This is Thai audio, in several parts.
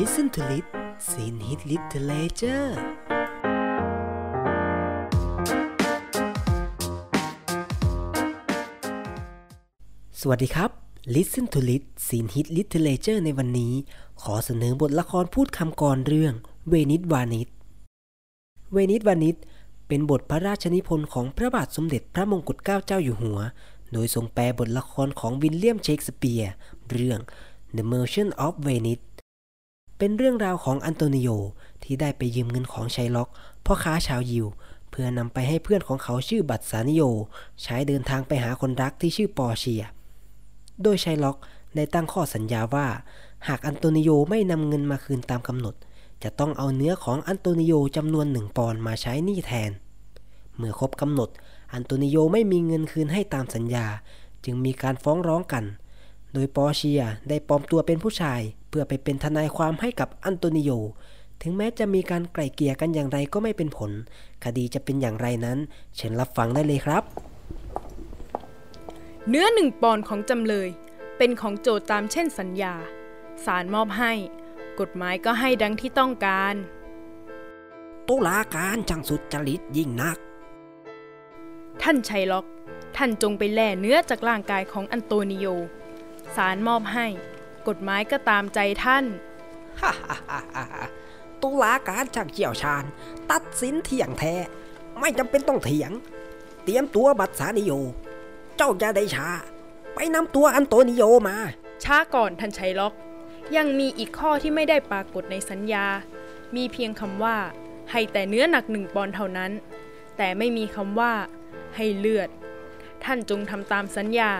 Listen to Lit Scene Hit Literature สวัสดีครับ Listen to Lit Scene Hit Literature ในวันนี้ ขอเสนอบทละครพูดคำกรเรื่องเวนิสวานิชเวนิสวานิชเป็นบทพระราชนิพนธ์ของพระบาทสมเด็จพระมงกุฎเกล้าเจ้าอยู่หัว โดยทรงแปลบทละครของวิลเลียมเชกสเปียร์เรื่อง The Merchant of Venice เป็นเรื่องราวของอันโตนิโอที่ได้ไปยืมเงินของไชล็อกพ่อค้าชาวยิว เพื่อนำไปให้เพื่อนของเขาชื่อบัสซานิโอใช้เดินทางไปหาคนรักที่ชื่อปอร์เชีย โดยไชล็อกได้ตั้งข้อสัญญาว่า หากอันโตนิโอไม่นำเงินมาคืนตามกำหนด จะต้องเอาเนื้อของอันโตนิโอจำนวนหนึ่งปอนด์มาใช้หนี้แทน เมื่อครบกำหนด อันโตนิโอไม่มีเงินคืนให้ตามสัญญา จึงมีการฟ้องร้องกัน โดยปอร์เชียได้ปลอมตัวเป็นผู้ชาย พื่อไปเป็นทนายความให้กับอันโตนิโอ ถึงแม้จะมีการไกล่เกลี่ยกันอย่างไรก็ไม่เป็นผล คดีจะเป็นอย่างไรนั้น เชิญรับฟังได้เลยครับ เนื้อหนึ่งปอนด์ของจำเลย เป็นของโจทย์ตามเช่นสัญญา ศาลมอบให้ กฎหมายก็ให้ดังที่ต้องการ ตุลาการจังสุดจริตยิ่งนัก ท่านชัยล็อก ท่านจงไปแล่เนื้อจากร่างกายของอันโตนิโอ ศาลมอบให้ กฎหมายก็ตามใจท่านฮ่าฮ่าฮ่าฮ่าฮ่าตุลาการช่างเชี่ยวชาญ ตัดสินเที่ยงแท้ ไม่จำเป็นต้องเถียง เตรียมตัวบัตรสานิโย เจ้าอย่าได้ช้า ไปนำตัวอันโตนิโยมา ช้าก่อนท่านชัยล็อก ยังมีอีกข้อที่ไม่ได้ปรากฏในสัญญา มีเพียงคำว่า ให้แต่เนื้อหนักหนึ่งปอนด์เท่านั้น แต่ไม่มีคำว่า ให้เลือด ท่านจงทำตามสัญญา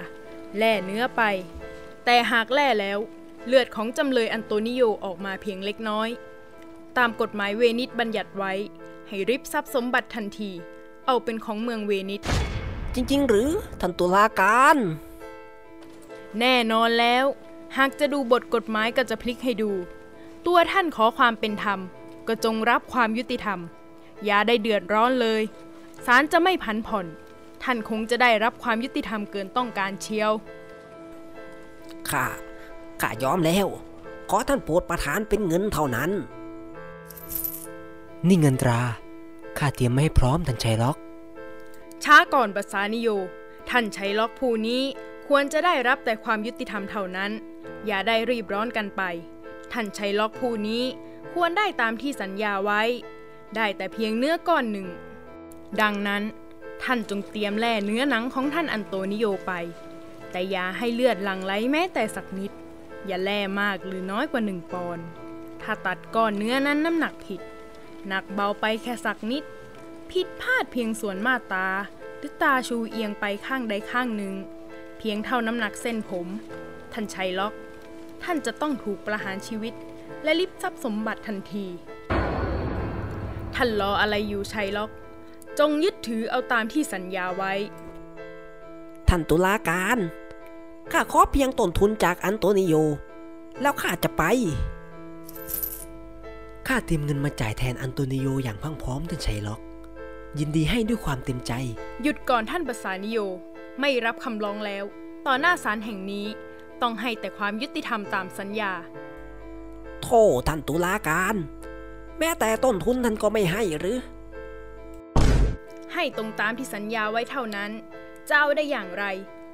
แล่เนื้อไป แต่หากแล่แล้ว เลือดของจำเลยอันโตนิโอออกมาเพียงเล็กน้อย ตามกฎหมายเวนิสบัญญัติไว้ ให้ริบทรัพย์สมบัติทันที เอาเป็นของเมืองเวนิสจริง ๆ หรือท่านตุลาการ แน่นอนแล้ว หากจะดูบทกฎหมายก็จะพลิกให้ดู ตัวท่านขอความเป็นธรรม ก็จงรับความยุติธรรม อย่าได้เดือดร้อนเลยศาลจะไม่ผันผ่อน ท่านคงจะได้รับความยุติธรรมเกินต้องการเชียวข้า ข้ายอมแล้ว ขอท่านโปรดประทานเป็นเงินเท่านั้น นี่เงินตรา ข้าเตรียมไม่ให้พร้อมท่านชัยล็อก ช้าก่อนประสานิโย ท่านชัยล็อกผู้นี้ควรจะได้รับแต่ความยุติธรรมเท่านั้น อย่าได้รีบร้อนกันไป ท่านชัยล็อกผู้นี้ควรได้ตามที่สัญญาไว้ ได้แต่เพียงเนื้อก้อนหนึ่ง ดังนั้นท่านจงเตรียมแล่เนื้อหนังของท่านอันโตนิโยไป แต่อย่าให้เลือดหลั่งไหลแม้แต่สักนิด อย่าแล่มากหรือน้อยกว่าหนึ่งปอนด์ ถ้าตัดก้อนเนื้อนั้นน้ำหนักผิด หนักเบาไปแค่สักนิด ผิดพลาดเพียงส่วนมาตา หรือตาชูเอียงไปข้างใดข้างหนึ่ง เพียงเท่าน้ำหนักเส้นผม ท่านชัยล็อก ท่านจะต้องถูกประหารชีวิต และลิบทรัพย์สมบัติทันที ท่านรออะไรอยู่ชัยล็อก จงยึดถือเอาตามที่สัญญาไว้ ท่านตุลาการ ข้าขอเพียงต้นทุนจากอันโตนิโย แล้วข้าจะไป ข้าเตรียมเงินมาจ่ายแทนอันโตนิโยอย่างพรังพร้อมท่านชัยล็อก ยินดีให้ด้วยความเต็มใจ หยุดก่อนท่านประสานิโย ไม่รับคำร้องแล้ว ต่อหน้าศาลแห่งนี้ต้องให้แต่ความยุติธรรมตามสัญญา โทษท่านตุลาการ แม้แต่ต้นทุนท่านก็ไม่ให้หรือ ให้ตรงตามที่สัญญาไว้เท่านั้น เจ้าได้อย่างไร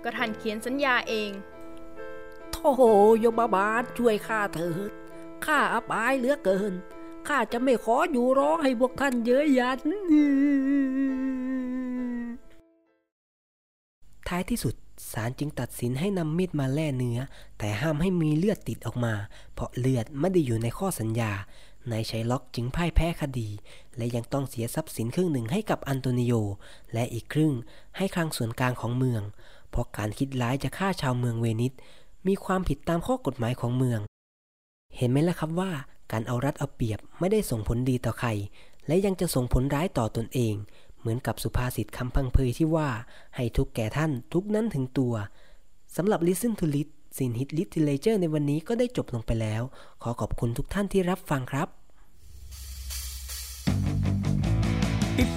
ก็ท่านเขียนสัญญาเองโธ่โยมบาลช่วยข้าเถิดข้าอับอายเหลือเกินข้าจะไม่ขออยู่ร้องให้พวกท่านเย้ยหยัน ท้ายที่สุดศาลจึงตัดสินให้นำมีดมาแล่เนื้อ แต่ห้ามให้มีเลือดติดออกมา เพราะเลือดไม่ได้อยู่ในข้อสัญญานายชัยล็อกจึงพ่ายแพ้คดี และยังต้องเสียทรัพย์สินครึ่งหนึ่งให้กับอันโตนิโอ และอีกครึ่งให้คลังส่วนกลางของเมือง เพราะการคิดร้ายจะฆ่าชาวเมืองเวนิสมีความผิดตามข้อกฎหมายของเมือง เห็นไหมล่ะครับว่าการเอารัดเอาเปรียบไม่ได้ส่งผลดีต่อใคร และยังจะส่งผลร้ายต่อตนเอง เหมือนกับสุภาษิตคำพังเพยที่ว่า ให้ทุกข์แก่ท่านทุกข์นั้นถึงตัวสำหรับ Listen to Lit สิน Hit Literature ในวันนี้ก็ได้จบลงไปแล้ว ขอขอบคุณทุกท่านที่รับฟังครับ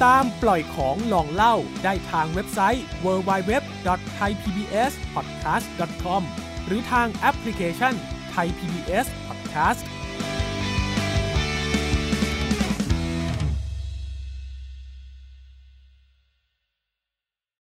ตามปล่อยของลองเล่าได้ทางเว็บไซต์ www.thaipbspodcast.com หรือทางแอปพลิเคชัน Thai PBS Podcast